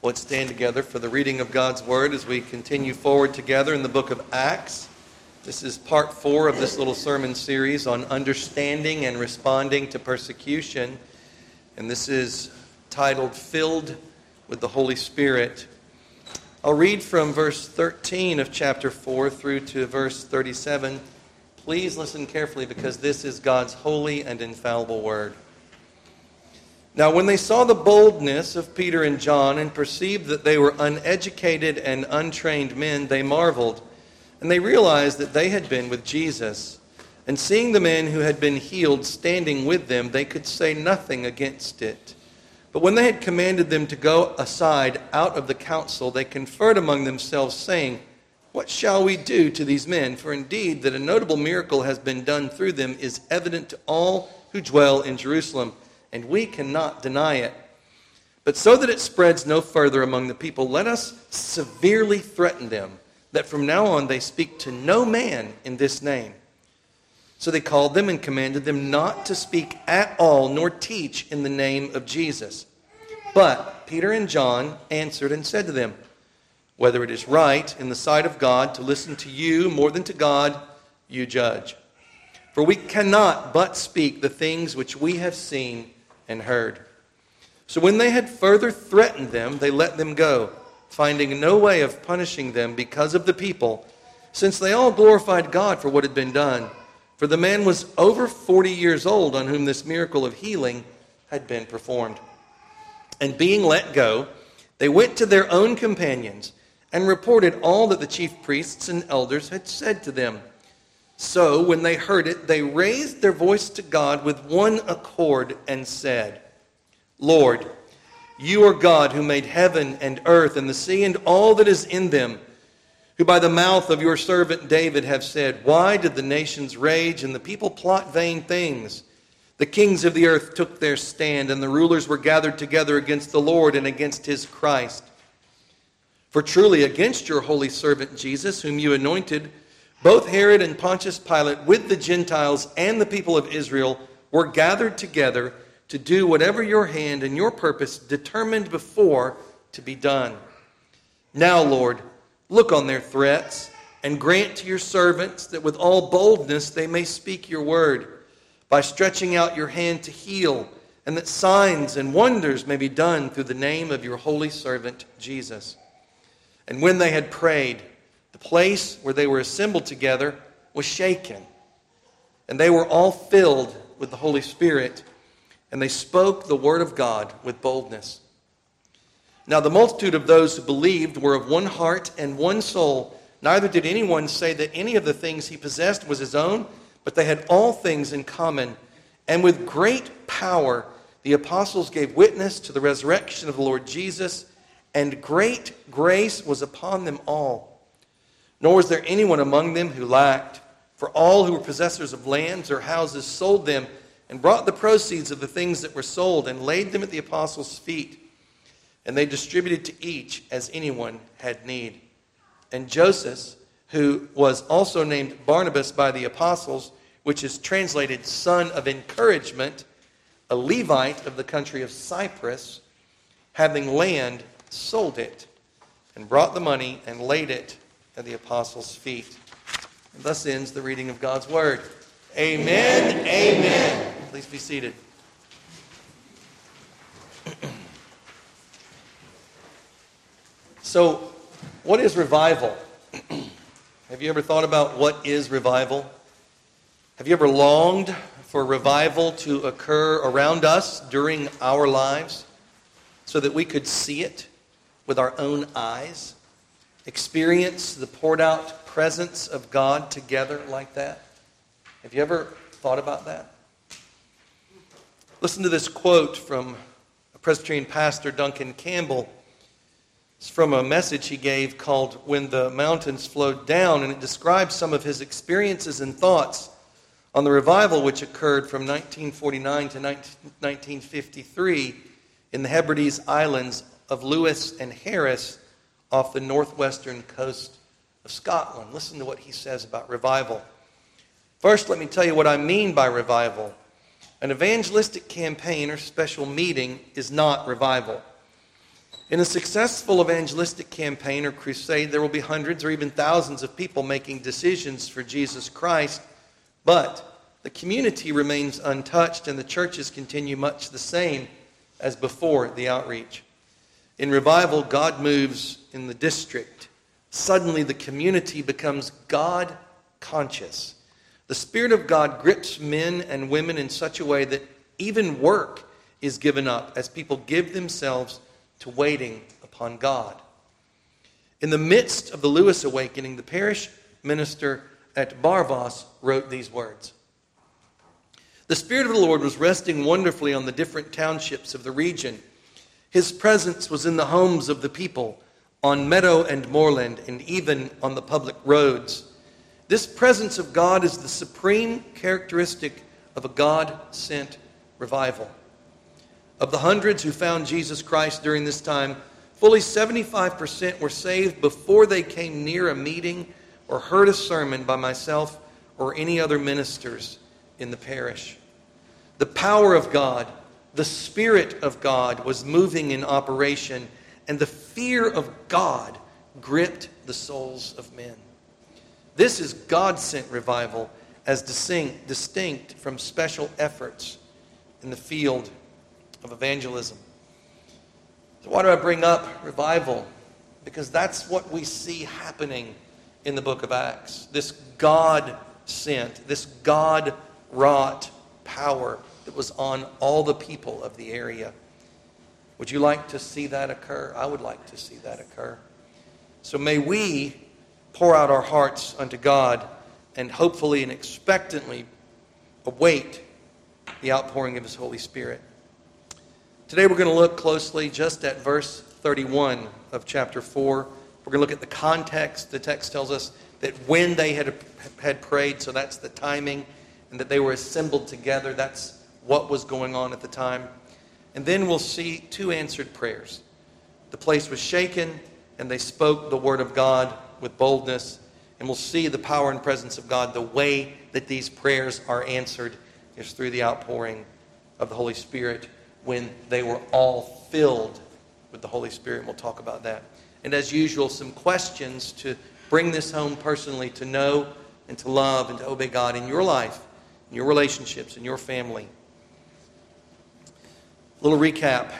Let's stand together for the reading of God's Word as we continue forward together in the book of Acts. This is part four of this little sermon series on understanding and responding to persecution. And this is titled Filled with the Holy Spirit. I'll read from verse 13 of chapter 4 through to verse 37. Please listen carefully because this is God's holy and infallible Word. Now, when they saw the boldness of Peter and John and perceived that they were uneducated and untrained men, they marveled, and they realized that they had been with Jesus. And seeing the men who had been healed standing with them, they could say nothing against it. But when they had commanded them to go aside out of the council, they conferred among themselves, saying, What shall we do to these men? For indeed, that a notable miracle has been done through them is evident to all who dwell in Jerusalem and we cannot deny it. But so that it spreads no further among the people, let us severely threaten them that from now on they speak to no man in this name. So they called them and commanded them not to speak at all nor teach in the name of Jesus. But Peter and John answered and said to them, Whether it is right in the sight of God to listen to you more than to God, you judge. For we cannot but speak the things which we have seen and heard. So when they had further threatened them, they let them go, finding no way of punishing them because of the people, since they all glorified God for what had been done. For the man was over 40 years old on whom this miracle of healing had been performed. And being let go, they went to their own companions and reported all that the chief priests and elders had said to them. So when they heard it, they raised their voice to God with one accord and said, Lord, you are God who made heaven and earth and the sea and all that is in them, who by the mouth of your servant David have said, Why did the nations rage and the people plot vain things? The kings of the earth took their stand, and the rulers were gathered together against the Lord and against his Christ. For truly, against your holy servant Jesus, whom you anointed, both Herod and Pontius Pilate, with the Gentiles and the people of Israel, were gathered together to do whatever your hand and your purpose determined before to be done. Now, Lord, look on their threats and grant to your servants that with all boldness they may speak your word by stretching out your hand to heal, and that signs and wonders may be done through the name of your holy servant Jesus. And when they had prayed, the place where they were assembled together was shaken, and they were all filled with the Holy Spirit, and they spoke the word of God with boldness. Now, the multitude of those who believed were of one heart and one soul. Neither did anyone say that any of the things he possessed was his own, but they had all things in common. And with great power, the apostles gave witness to the resurrection of the Lord Jesus, and great grace was upon them all. Nor was there anyone among them who lacked. For all who were possessors of lands or houses sold them and brought the proceeds of the things that were sold and laid them at the apostles' feet. And they distributed to each as anyone had need. And Joseph, who was also named Barnabas by the apostles, which is translated son of encouragement, a Levite of the country of Cyprus, having land, sold it and brought the money and laid it at the apostles' feet. And thus ends the reading of God's word. Amen. Amen. Amen. Please be seated. so, what is revival? Have you ever thought about what is revival? Have you ever longed for revival to occur around us during our lives so that we could see it with our own eyes? Experience the poured out presence of God together like that? Have you ever thought about that? Listen to this quote from a Presbyterian pastor, Duncan Campbell. It's from a message he gave called When the Mountains Flowed Down, and it describes some of his experiences and thoughts on the revival which occurred from 1949 to 1953 in the Hebrides Islands of Lewis and Harris off the northwestern coast of Scotland. Listen to what he says about revival. First, let me tell you what I mean by revival. An evangelistic campaign or special meeting is not revival. In a successful evangelistic campaign or crusade, there will be hundreds or even thousands of people making decisions for Jesus Christ, but the community remains untouched and the churches continue much the same as before the outreach. In revival, God moves in the district. Suddenly, the community becomes God conscious. The Spirit of God grips men and women in such a way that even work is given up as people give themselves to waiting upon God. In the midst of the Lewis awakening, the parish minister at Barvas wrote these words The Spirit of the Lord was resting wonderfully on the different townships of the region. His presence was in the homes of the people, on meadow and moorland, and even on the public roads. This presence of God is the supreme characteristic of a God sent revival. Of the hundreds who found Jesus Christ during this time, fully 75% were saved before they came near a meeting or heard a sermon by myself or any other ministers in the parish. The power of God, the Spirit of God was moving in operation, and the fear of God gripped the souls of men. This is God sent revival as distinct, from special efforts in the field of evangelism. So, why do I bring up revival? Because that's what we see happening in the book of Acts. This God sent, this God wrought power that was on all the people of the area. Would you like to see that occur? I would like to see that occur. So may we pour out our hearts unto God and hopefully and expectantly await the outpouring of His Holy Spirit. Today we're going to look closely just at verse 31 of chapter 4. We're going to look at the context. The text tells us that when they had, had prayed, so that's the timing, and that they were assembled together, that's what was going on at the time. And then we'll see two answered prayers. The place was shaken, and they spoke the word of God with boldness. And we'll see the power and presence of God. The way that these prayers are answered is through the outpouring of the Holy Spirit when they were all filled with the Holy Spirit. And we'll talk about that. And as usual, some questions to bring this home personally to know and to love and to obey God in your life, in your relationships, in your family. Little recap.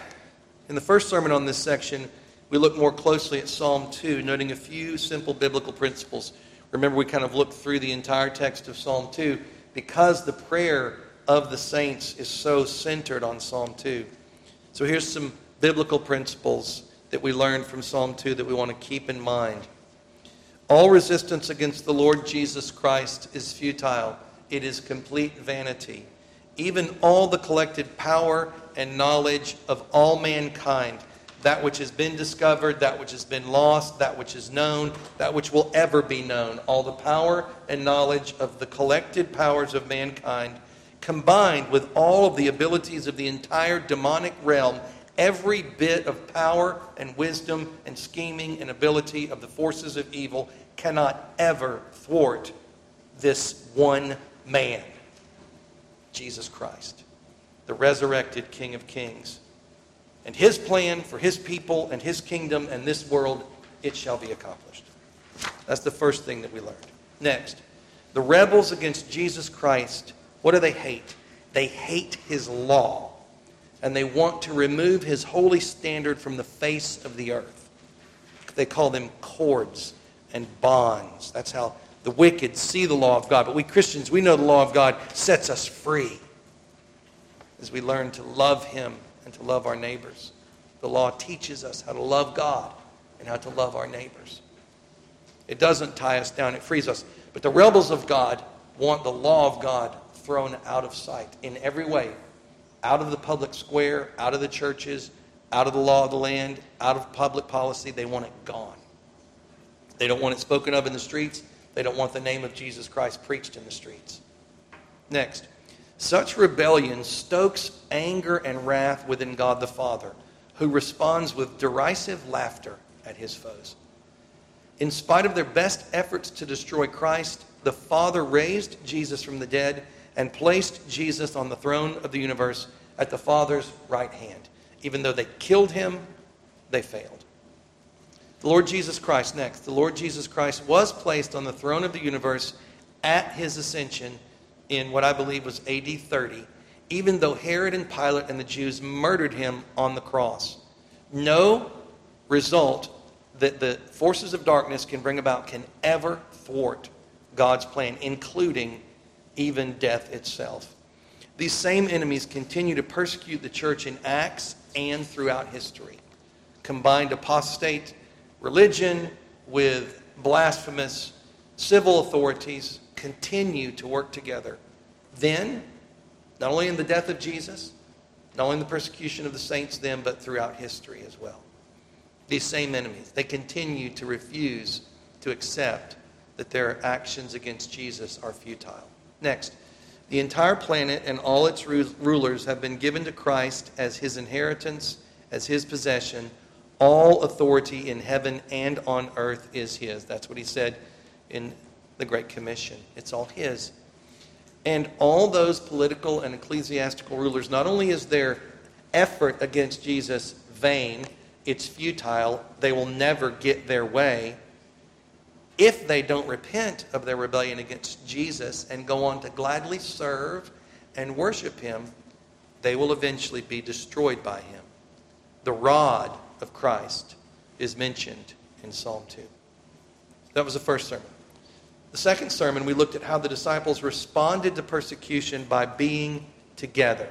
In the first sermon on this section, we look more closely at Psalm 2, noting a few simple biblical principles. Remember, we kind of looked through the entire text of Psalm 2 because the prayer of the saints is so centered on Psalm 2. So here's some biblical principles that we learned from Psalm 2 that we want to keep in mind. All resistance against the Lord Jesus Christ is futile, it is complete vanity. Even all the collected power and knowledge of all mankind, that which has been discovered, that which has been lost, that which is known, that which will ever be known, all the power and knowledge of the collected powers of mankind combined with all of the abilities of the entire demonic realm, every bit of power and wisdom and scheming and ability of the forces of evil cannot ever thwart this one man, Jesus Christ, the resurrected King of Kings. And his plan for his people and his kingdom and this world, it shall be accomplished. That's the first thing that we learned. Next, the rebels against Jesus Christ what do they hate? They hate his law, and they want to remove his holy standard from the face of the earth. They call them cords and bonds. That's how the wicked see the law of God. But we Christians, we know the law of God sets us free as we learn to love him and to love our neighbors. The law teaches us how to love God and how to love our neighbors. It doesn't tie us down, it frees us. But the rebels of God want the law of God thrown out of sight in every way out of the public square, out of the churches, out of the law of the land, out of public policy. They want it gone. They don't want it spoken of in the streets. They don't want the name of Jesus Christ preached in the streets. Next, such rebellion stokes anger and wrath within God the Father, who responds with derisive laughter at his foes. In spite of their best efforts to destroy Christ, the Father raised Jesus from the dead and placed Jesus on the throne of the universe at the Father's right hand. Even though they killed him, they failed. The Lord Jesus Christ, next. The Lord Jesus Christ was placed on the throne of the universe at his ascension in what I believe was AD 30, even though Herod and Pilate and the Jews murdered him on the cross. No result that the forces of darkness can bring about can ever thwart God's plan, including even death itself. These same enemies continue to persecute the church in Acts and throughout history. Combined apostate religion with blasphemous civil authorities continue to work together. Then, not only in the death of Jesus, not only in the persecution of the saints then, but throughout history as well. These same enemies, they continue to refuse to accept that their actions against Jesus are futile. Next, the entire planet and all its rulers have been given to Christ as his inheritance, as his possession. All authority in heaven and on earth is his. That's what he said in the Great Commission. It's all his. And all those political and ecclesiastical rulers, not only is their effort against Jesus vain, it's futile, they will never get their way. If they don't repent of their rebellion against Jesus and go on to gladly serve and worship him, they will eventually be destroyed by him. The rod of Christ is mentioned in Psalm 2. That was the first sermon. The second sermon, we looked at how the disciples responded to persecution by being together.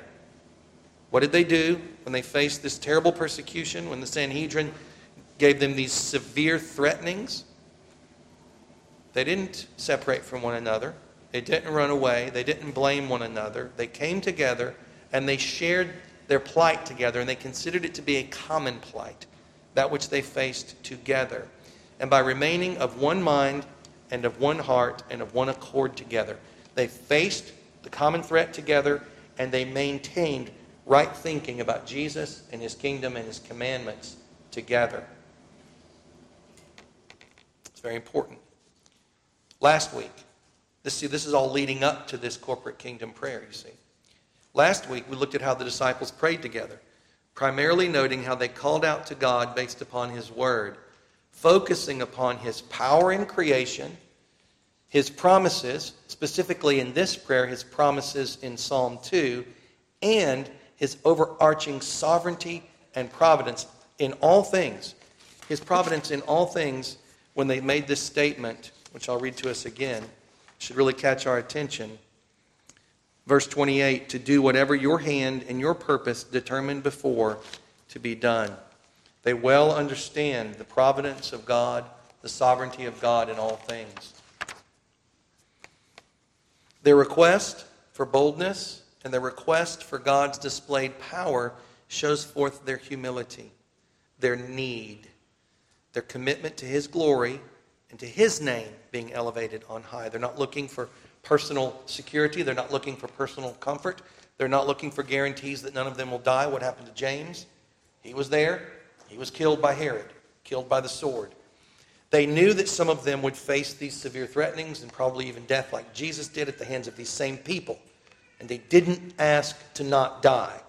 What did they do when they faced this terrible persecution, when the Sanhedrin gave them these severe threatenings? They didn't separate from one another. They didn't run away. They didn't blame one another. They came together and they shared their plight together and they considered it to be a common plight, that which they faced together. And by remaining of one mind and of one heart and of one accord together. They faced the common threat together and they maintained right thinking about Jesus and his kingdom and his commandments together. It's very important. Last week, this, see, this is all leading up to this corporate kingdom prayer, you see. Last week, we looked at how the disciples prayed together, primarily noting how they called out to God based upon his word focusing upon his power in creation, his promises, specifically in this prayer, his promises in Psalm 2, and his overarching sovereignty and providence in all things. His providence in all things, when they made this statement, which I'll read to us again, should really catch our attention. Verse 28 to do whatever your hand and your purpose determined before to be done. They well understand the providence of God, the sovereignty of God in all things. Their request for boldness and their request for God's displayed power shows forth their humility, their need, their commitment to His glory and to His name being elevated on high. They're not looking for personal security, they're not looking for personal comfort, they're not looking for guarantees that none of them will die. What happened to James? He was there, he was killed by Herod, killed by the sword. They knew that some of them would face these severe threatenings and probably even death, like Jesus did at the hands of these same people. And they didn't ask to not die.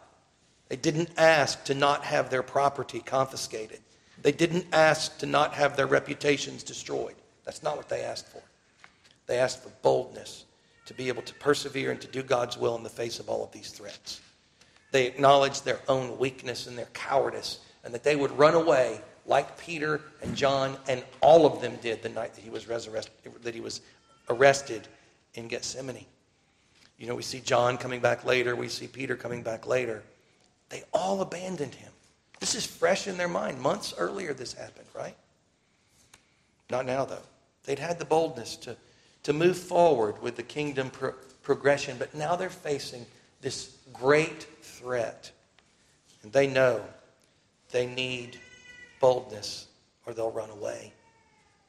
They didn't ask to not have their property confiscated. They didn't ask to not have their reputations destroyed. That's not what they asked for. They asked for boldness to be able to persevere and to do God's will in the face of all of these threats. They acknowledged their own weakness and their cowardice and that they would run away like Peter and John and all of them did the night that he was that he was arrested in Gethsemane. You know, we see John coming back later, we see Peter coming back later. They all abandoned him. This is fresh in their mind. Months earlier, this happened, right? Not now, though. They'd had the boldness to, to move forward with the kingdom pro- progression, but now they're facing this great threat. And they know they need boldness or they'll run away.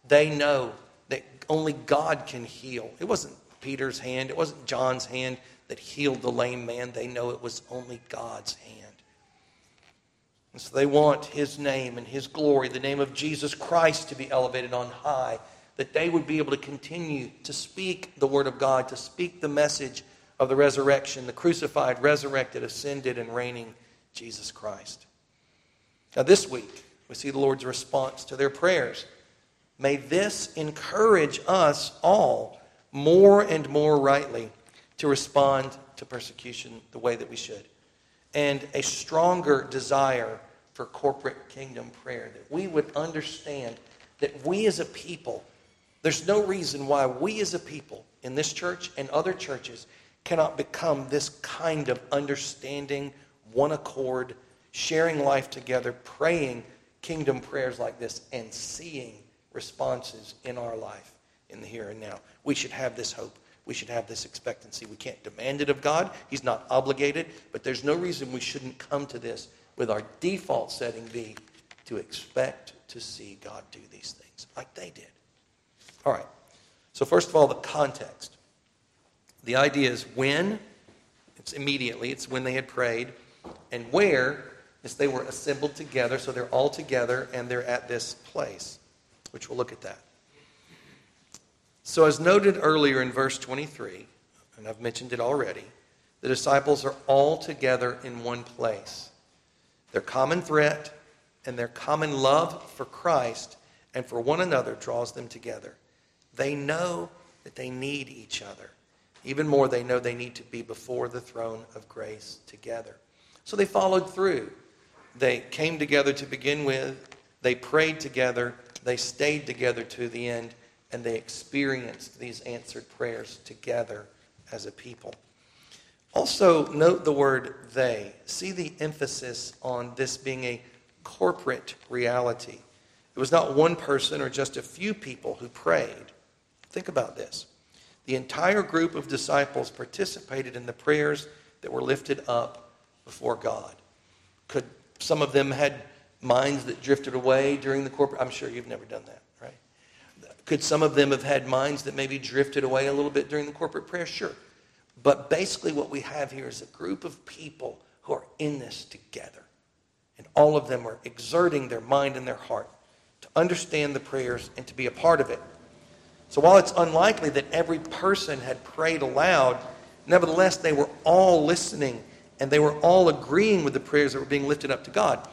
They know that only God can heal. It wasn't Peter's hand, it wasn't John's hand that healed the lame man. They know it was only God's hand. And so they want his name and his glory, the name of Jesus Christ, to be elevated on high, that they would be able to continue to speak the word of God, to speak the message of the resurrection, the crucified, resurrected, ascended, and reigning Jesus Christ. Now, this week, We see the Lord's response to their prayers. May this encourage us all more and more rightly to respond to persecution the way that we should. And a stronger desire for corporate kingdom prayer, that we would understand that we as a people, there's no reason why we as a people in this church and other churches cannot become this kind of understanding, one accord, sharing life together, praying kingdom prayers like this, and seeing responses in our life in the here and now. We should have this hope. We should have this expectancy. We can't demand it of God. He's not obligated, but there's no reason we shouldn't come to this with our default setting be to expect to see God do these things like they did. All right. So, first of all, the context. The idea is when, it's immediately, it's when they had prayed, and where is they were assembled together, so they're all together and they're at this place, which we'll look at that. So, as noted earlier in verse 23, and I've mentioned it already, the disciples are all together in one place. Their common threat and their common love for Christ and for one another draws them together. They know that they need each other. Even more, they know they need to be before the throne of grace together. So they followed through. They came together to begin with, they prayed together, they stayed together to the end, and they experienced these answered prayers together as a people. Also, note the word they. See the emphasis on this being a corporate reality. It was not one person or just a few people who prayed. Think about this. The entire group of disciples participated in the prayers that were lifted up before God. Could some of them had minds that drifted away during the corporate? I'm sure you've never done that, right? Could some of them have had minds that maybe drifted away a little bit during the corporate prayer? Sure. But basically, what we have here is a group of people who are in this together. And all of them are exerting their mind and their heart to understand the prayers and to be a part of it. So while it's unlikely that every person had prayed aloud, nevertheless, they were all listening and they were all agreeing with the prayers that were being lifted up to God.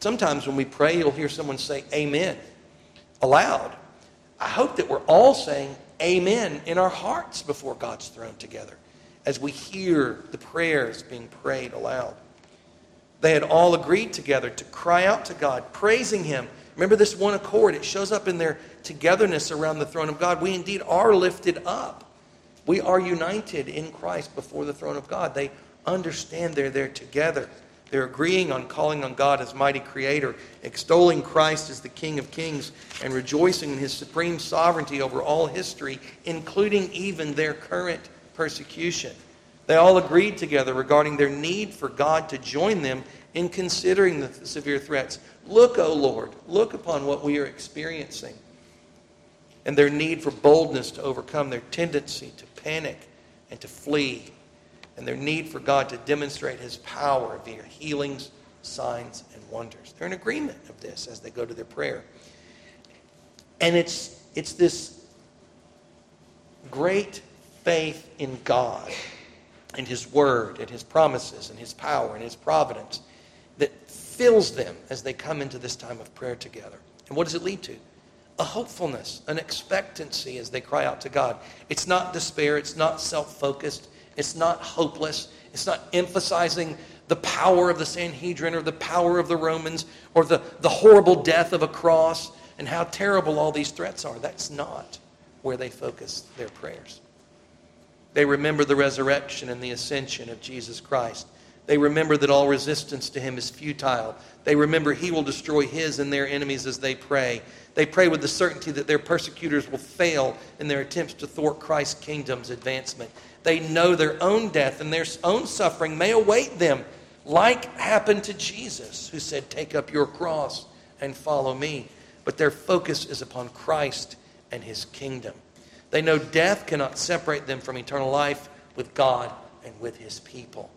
Sometimes when we pray, you'll hear someone say amen aloud. I hope that we're all saying amen in our hearts before God's throne together as we hear the prayers being prayed aloud. They had all agreed together to cry out to God, praising Him. Remember this one accord, it shows up in their togetherness around the throne of God. We indeed are lifted up. We are united in Christ before the throne of God. They understand they're there together. They're agreeing on calling on God as mighty creator, extolling Christ as the King of kings, and rejoicing in his supreme sovereignty over all history, including even their current persecution. They all agreed together regarding their need for God to join them in considering the severe threats. Look, O Lord, look upon what we are experiencing and their need for boldness to overcome their tendency to panic and to flee and their need for God to demonstrate his power via healings, signs, and wonders. They're in agreement of this as they go to their prayer. And it's, it's this great faith in God and his word and his promises and his power and his providence that fills them as they come into this time of prayer together. And what does it lead to? A hopefulness, an expectancy as they cry out to God. It's not despair, it's not self focused, it's not hopeless. It's not emphasizing the power of the Sanhedrin or the power of the Romans or the, the horrible death of a cross and how terrible all these threats are. That's not where they focus their prayers. They remember the resurrection and the ascension of Jesus Christ. They remember that all resistance to him is futile. They remember he will destroy his and their enemies as they pray. They pray with the certainty that their persecutors will fail in their attempts to thwart Christ's kingdom's advancement. They know their own death and their own suffering may await them, like happened to Jesus, who said, Take up your cross and follow me. But their focus is upon Christ and his kingdom. They know death cannot separate them from eternal life with God and with his people.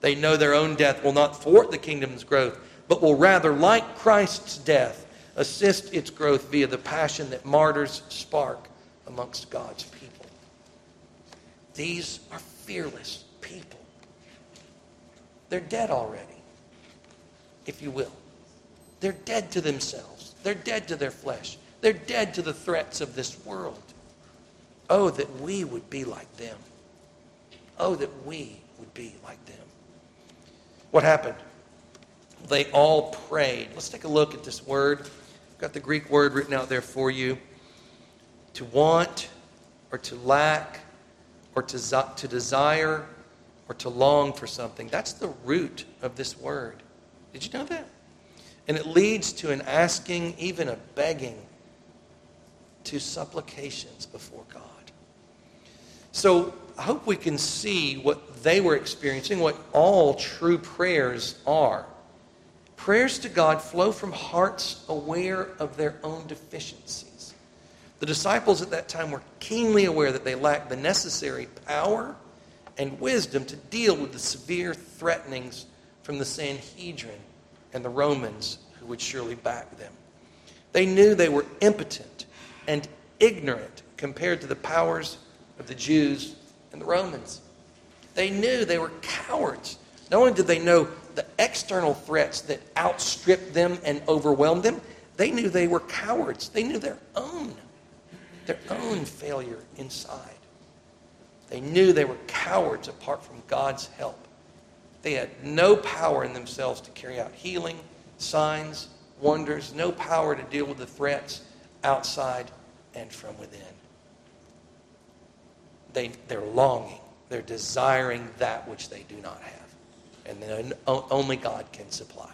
They know their own death will not thwart the kingdom's growth, but will rather, like Christ's death, assist its growth via the passion that martyrs spark amongst God's people. These are fearless people. They're dead already, if you will. They're dead to themselves. They're dead to their flesh. They're dead to the threats of this world. Oh, that we would be like them. Oh, that we would be like them. What happened? They all prayed. Let's take a look at this word. I've got the Greek word written out there for you. To want, or to lack, or to, to desire, or to long for something. That's the root of this word. Did you know that? And it leads to an asking, even a begging, to supplications before God. So I hope we can see what they were experiencing, what all true prayers are. Prayers to God flow from hearts aware of their own deficiencies. The disciples at that time were keenly aware that they lacked the necessary power and wisdom to deal with the severe threatenings from the Sanhedrin and the Romans who would surely back them. They knew they were impotent and ignorant compared to the powers of the Jews and the Romans. They knew they were cowards. Not only did they know the external threats that outstripped them and overwhelmed them, they knew they were cowards. They knew their own, their own failure inside. They knew they were cowards apart from God's help. They had no power in themselves to carry out healing, signs, wonders, no power to deal with the threats outside and from within. They, they're longing, they're desiring that which they do not have. And then only God can supply.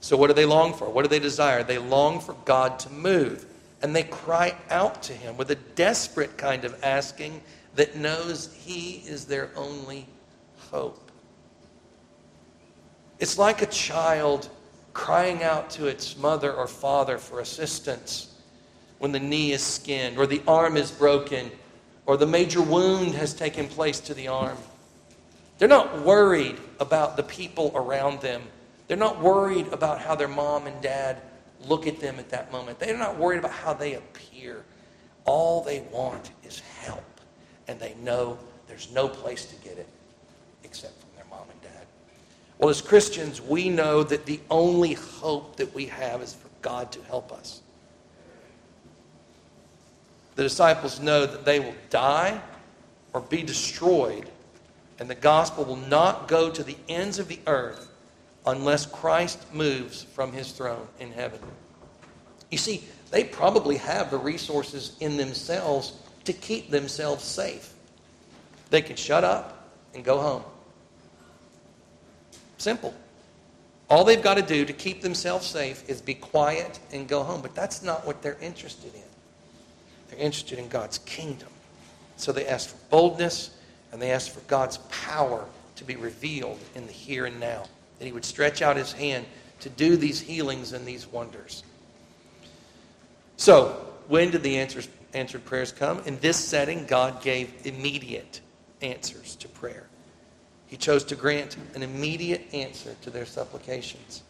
So, what do they long for? What do they desire? They long for God to move. And they cry out to Him with a desperate kind of asking that knows He is their only hope. It's like a child crying out to its mother or father for assistance when the knee is skinned or the arm is broken or the major wound has taken place to the arm. They're not worried about the people around them. They're not worried about how their mom and dad look at them at that moment. They're not worried about how they appear. All they want is help and they know there's no place to get it except from their mom and dad. Well, as Christians, we know that the only hope that we have is for God to help us. The disciples know that they will die or be destroyed, and the gospel will not go to the ends of the earth unless Christ moves from his throne in heaven. You see, they probably have the resources in themselves to keep themselves safe. They can shut up and go home. Simple. All they've got to do to keep themselves safe is be quiet and go home. But that's not what they're interested in. They're interested in God's kingdom. So they ask for boldness and they ask for God's power to be revealed in the here and now. That He would stretch out His hand to do these healings and these wonders. So, when did the answers answered prayers come. In this setting, God gave immediate answers to prayer. He chose to grant an immediate answer to their supplications.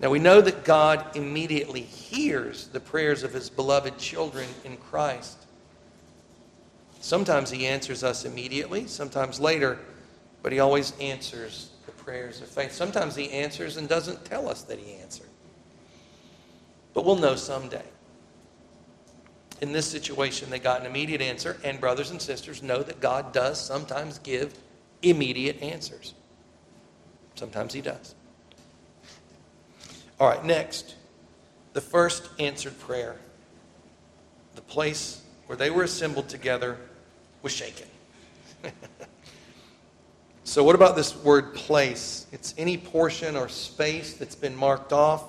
Now we know that God immediately hears the prayers of his beloved children in Christ. Sometimes he answers us immediately, sometimes later, but he always answers the prayers of faith. Sometimes he answers and doesn't tell us that he answered. But we'll know someday. In this situation, they got an immediate answer, and brothers and sisters know that God does sometimes give immediate answers. Sometimes He does. All right, next, the first answered prayer. The place where they were assembled together was shaken. so, what about this word place? It's any portion or space that's been marked off,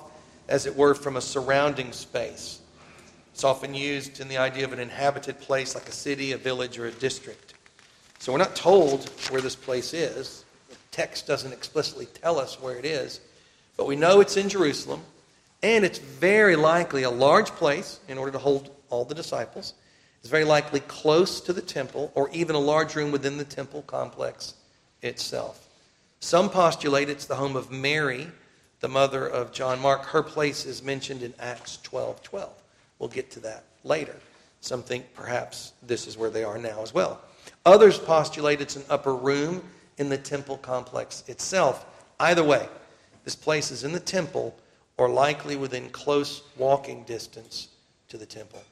as it were, from a surrounding space. It's often used in the idea of an inhabited place like a city, a village, or a district. So we're not told where this place is. The text doesn't explicitly tell us where it is, but we know it's in Jerusalem, and it's very likely a large place in order to hold all the disciples. It's very likely close to the temple, or even a large room within the temple complex itself. Some postulate it's the home of Mary, the mother of John Mark. Her place is mentioned in Acts 12 12. We'll get to that later. Some think perhaps this is where they are now as well. Others postulate it's an upper room in the temple complex itself. Either way, this place is in the temple or likely within close walking distance to the temple.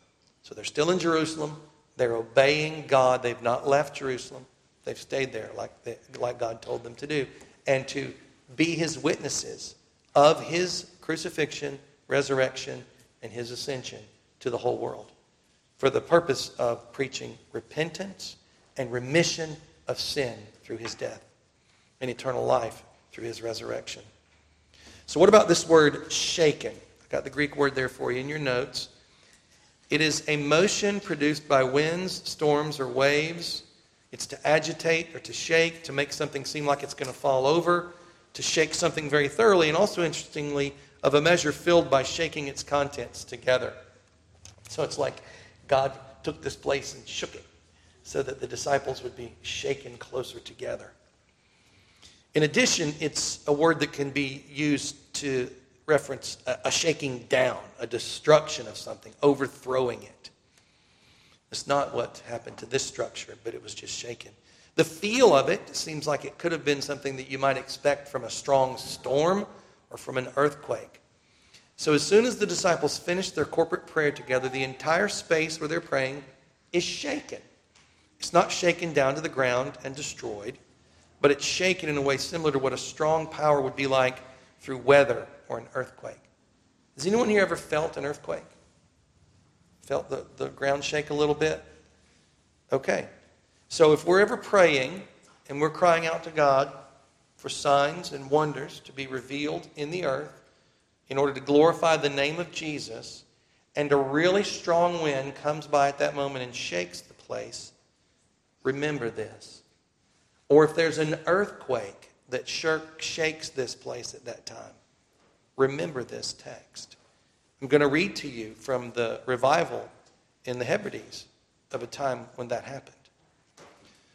So they're still in Jerusalem. They're obeying God. They've not left Jerusalem. They've stayed there like, they, like God told them to do. And to be his witnesses of his crucifixion, resurrection, and his ascension to the whole world for the purpose of preaching repentance and remission of sin through his death and eternal life through his resurrection. So, what about this word shaken? I've got the Greek word there for you in your notes. It is a motion produced by winds, storms, or waves. It's to agitate or to shake, to make something seem like it's going to fall over, to shake something very thoroughly, and also, interestingly, of a measure filled by shaking its contents together. So it's like God took this place and shook it so that the disciples would be shaken closer together. In addition, it's a word that can be used to reference a, a shaking down, a destruction of something, overthrowing it. It's not what happened to this structure, but it was just shaken. The feel of it seems like it could have been something that you might expect from a strong storm or from an earthquake. So, as soon as the disciples finish their corporate prayer together, the entire space where they're praying is shaken. It's not shaken down to the ground and destroyed, but it's shaken in a way similar to what a strong power would be like through weather or an earthquake. Has anyone here ever felt an earthquake? Felt the, the ground shake a little bit? Okay. So if we're ever praying and we're crying out to God for signs and wonders to be revealed in the earth, in order to glorify the name of Jesus, and a really strong wind comes by at that moment and shakes the place, remember this. Or if there's an earthquake that shakes this place at that time, remember this text. I'm going to read to you from the revival in the Hebrides of a time when that happened.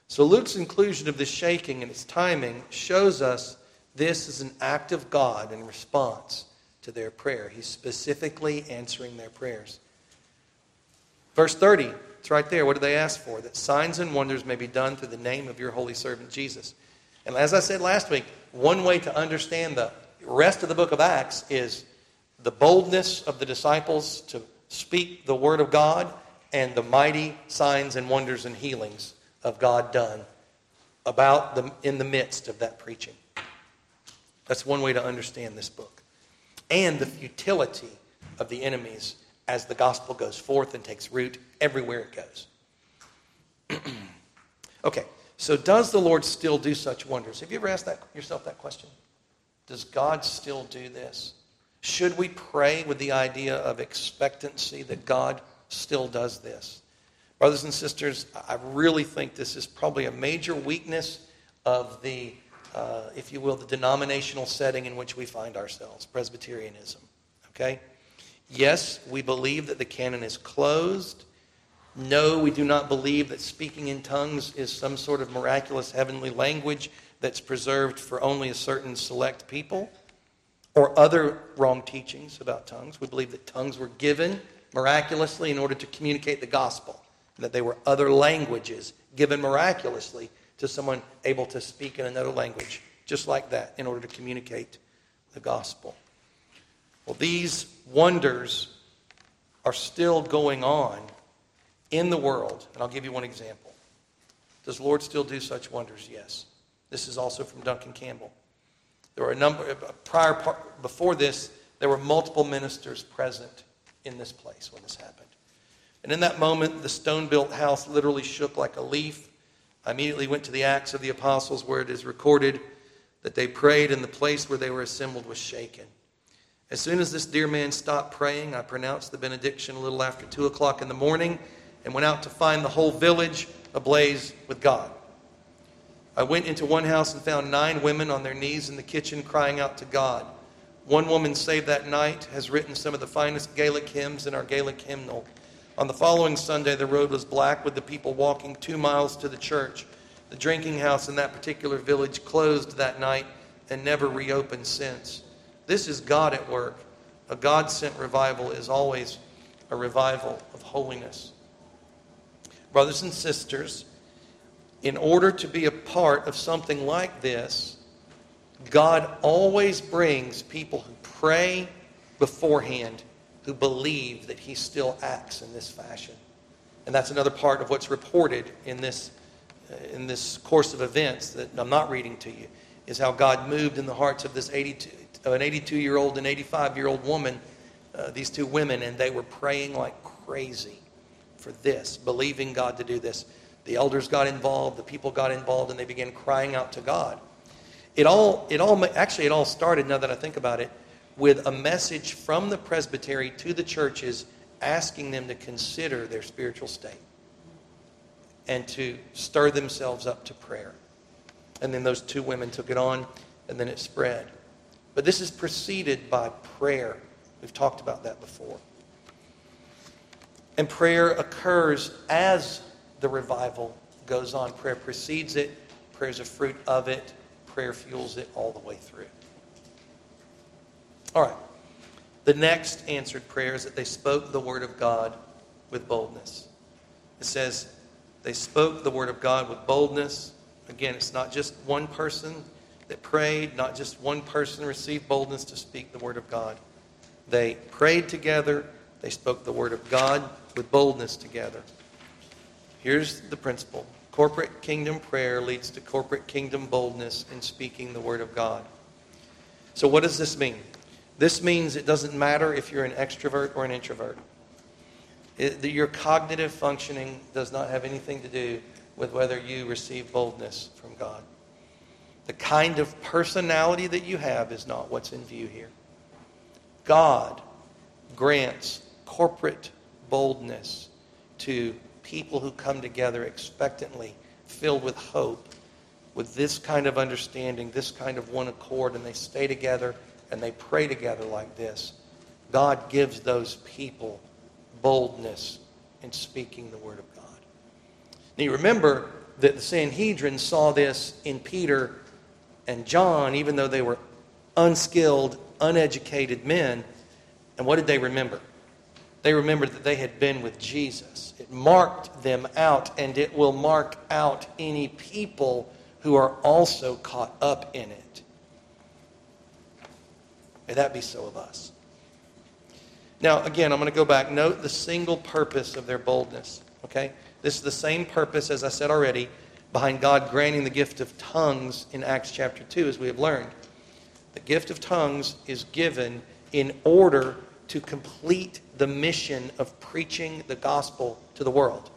So Luke's inclusion of the shaking and its timing shows us this is an act of God in response to their prayer. He's specifically answering their prayers. Verse 30, it's right there. What do they ask for? That signs and wonders may be done through the name of your holy servant Jesus. And as I said last week, one way to understand the rest of the book of Acts is the boldness of the disciples to speak the word of God and the mighty signs and wonders and healings of God done about the, in the midst of that preaching. That's one way to understand this book and the futility of the enemies as the gospel goes forth and takes root everywhere it goes. okay, so does the Lord still do such wonders? Have you ever asked that, yourself that question? Does God still do this? Should we pray with the idea of expectancy that God still does this? Brothers and sisters, I really think this is probably a major weakness of the uh, if you will, the denominational setting in which we find ourselves, Presbyterianism. Okay? Yes, we believe that the canon is closed. No, we do not believe that speaking in tongues is some sort of miraculous heavenly language that's preserved for only a certain select people or other wrong teachings about tongues. We believe that tongues were given miraculously in order to communicate the gospel, that they were other languages given miraculously to someone able to speak in another language, just like that, in order to communicate the gospel. Well, these wonders are still going on in the world. And I'll give you one example. Does the Lord still do such wonders? Yes. This is also from Duncan Campbell. There were a number, prior, before this, there were multiple ministers present in this place when this happened. And in that moment, the stone built house literally shook like a leaf. I immediately went to the Acts of the Apostles where it is recorded that they prayed and the place where they were assembled was shaken. As soon as this dear man stopped praying, I pronounced the benediction a little after 2 o'clock in the morning and went out to find the whole village ablaze with God. I went into one house and found nine women on their knees in the kitchen crying out to God. One woman saved that night has written some of the finest Gaelic hymns in our Gaelic hymnal. On the following Sunday, the road was black with the people walking two miles to the church. The drinking house in that particular village closed that night and never reopened since. This is God at work. A God sent revival is always a revival of holiness. Brothers and sisters, in order to be a part of something like this, God always brings people who pray beforehand who believe that he still acts in this fashion. And that's another part of what's reported in this, uh, in this course of events that I'm not reading to you, is how God moved in the hearts of this 82, of an 82 year old and 85 year old woman, uh, these two women, and they were praying like crazy for this, believing God to do this. The elders got involved, the people got involved, and they began crying out to God. It all, it all, actually, it all started, now that I think about it, with a message from the presbytery to the churches asking them to consider their spiritual state and to stir themselves up to prayer. And then those two women took it on, and then it spread. But this is preceded by prayer. We've talked about that before. And prayer occurs as the revival goes on. Prayer precedes it, prayer is a fruit of it, prayer fuels it all the way through. All right. The next answered prayer is that they spoke the word of God with boldness. It says they spoke the word of God with boldness. Again, it's not just one person that prayed, not just one person received boldness to speak the word of God. They prayed together, they spoke the word of God with boldness together. Here's the principle corporate kingdom prayer leads to corporate kingdom boldness in speaking the word of God. So, what does this mean? This means it doesn't matter if you're an extrovert or an introvert. It, your cognitive functioning does not have anything to do with whether you receive boldness from God. The kind of personality that you have is not what's in view here. God grants corporate boldness to people who come together expectantly, filled with hope, with this kind of understanding, this kind of one accord, and they stay together and they pray together like this, God gives those people boldness in speaking the Word of God. Now you remember that the Sanhedrin saw this in Peter and John, even though they were unskilled, uneducated men. And what did they remember? They remembered that they had been with Jesus. It marked them out, and it will mark out any people who are also caught up in it. May that be so of us. Now, again, I'm going to go back. Note the single purpose of their boldness. Okay? This is the same purpose, as I said already, behind God granting the gift of tongues in Acts chapter 2, as we have learned. The gift of tongues is given in order to complete the mission of preaching the gospel to the world.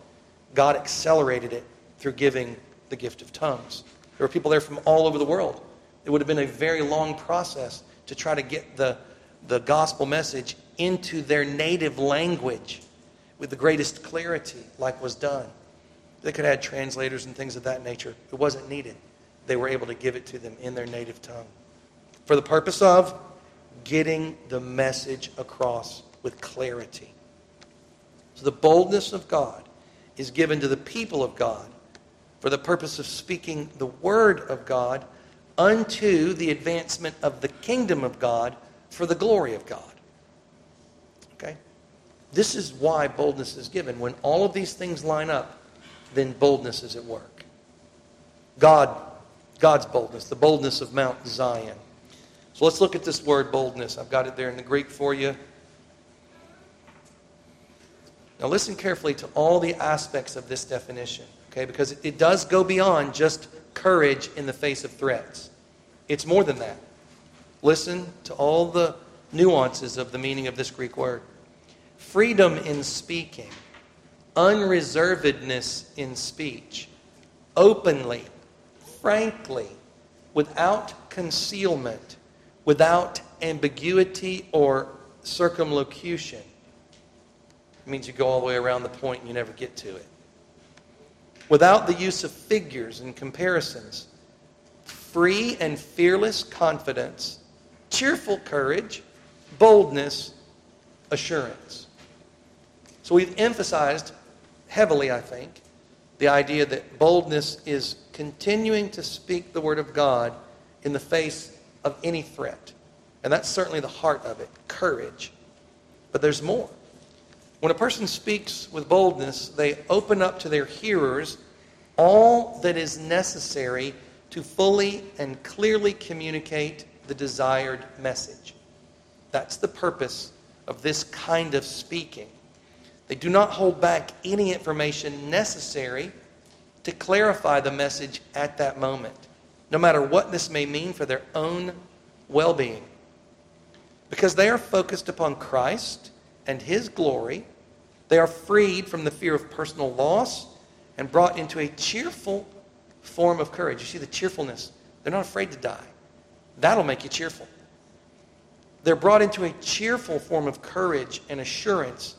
God accelerated it through giving the gift of tongues. There were people there from all over the world. It would have been a very long process to try to get the, the gospel message into their native language with the greatest clarity, like was done. They could add translators and things of that nature. It wasn't needed. They were able to give it to them in their native tongue. For the purpose of getting the message across with clarity. So the boldness of God is given to the people of God for the purpose of speaking the word of God unto the advancement of the kingdom of God for the glory of God. Okay? This is why boldness is given. When all of these things line up, then boldness is at work. God, God's boldness, the boldness of Mount Zion. So let's look at this word boldness. I've got it there in the Greek for you. Now listen carefully to all the aspects of this definition, okay? Because it does go beyond just courage in the face of threats. It's more than that. Listen to all the nuances of the meaning of this Greek word freedom in speaking, unreservedness in speech, openly, frankly, without concealment, without ambiguity or circumlocution. It means you go all the way around the point and you never get to it without the use of figures and comparisons, free and fearless confidence, cheerful courage, boldness, assurance. So we've emphasized heavily, I think, the idea that boldness is continuing to speak the Word of God in the face of any threat. And that's certainly the heart of it courage. But there's more. When a person speaks with boldness, they open up to their hearers all that is necessary to fully and clearly communicate the desired message. That's the purpose of this kind of speaking. They do not hold back any information necessary to clarify the message at that moment, no matter what this may mean for their own well being. Because they are focused upon Christ and His glory, they are freed from the fear of personal loss and brought into a cheerful form of courage. You see the cheerfulness. They're not afraid to die. That'll make you cheerful. They're brought into a cheerful form of courage and assurance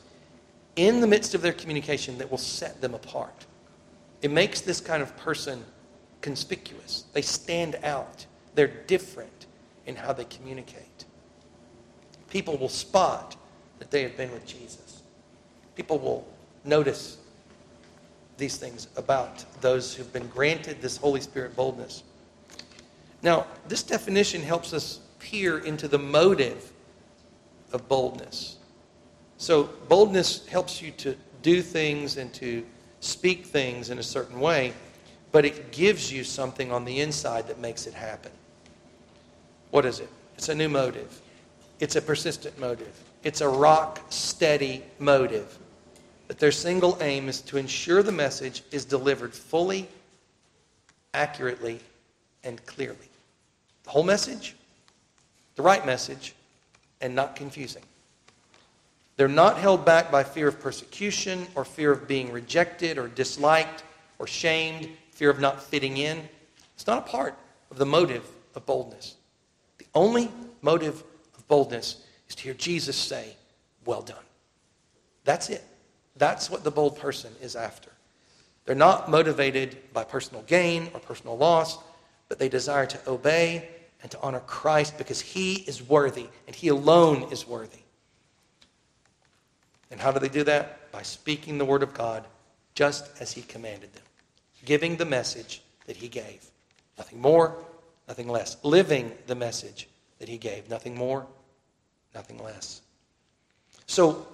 in the midst of their communication that will set them apart. It makes this kind of person conspicuous. They stand out. They're different in how they communicate. People will spot that they have been with Jesus. People will notice these things about those who've been granted this Holy Spirit boldness. Now, this definition helps us peer into the motive of boldness. So, boldness helps you to do things and to speak things in a certain way, but it gives you something on the inside that makes it happen. What is it? It's a new motive, it's a persistent motive, it's a rock steady motive. But their single aim is to ensure the message is delivered fully, accurately, and clearly. The whole message, the right message, and not confusing. They're not held back by fear of persecution or fear of being rejected or disliked or shamed, fear of not fitting in. It's not a part of the motive of boldness. The only motive of boldness is to hear Jesus say, Well done. That's it. That's what the bold person is after. They're not motivated by personal gain or personal loss, but they desire to obey and to honor Christ because he is worthy and he alone is worthy. And how do they do that? By speaking the word of God just as he commanded them, giving the message that he gave. Nothing more, nothing less. Living the message that he gave. Nothing more, nothing less. So,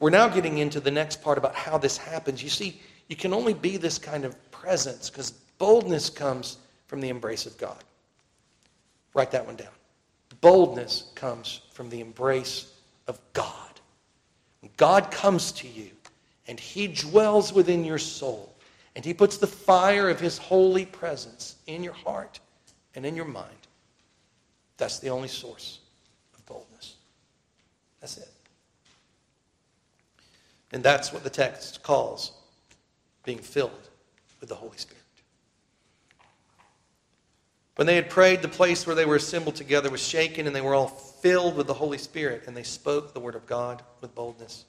we're now getting into the next part about how this happens. You see, you can only be this kind of presence because boldness comes from the embrace of God. Write that one down. Boldness comes from the embrace of God. God comes to you and He dwells within your soul and He puts the fire of His holy presence in your heart and in your mind, that's the only source of boldness. That's it. And that's what the text calls being filled with the Holy Spirit. When they had prayed, the place where they were assembled together was shaken, and they were all filled with the Holy Spirit, and they spoke the word of God with boldness.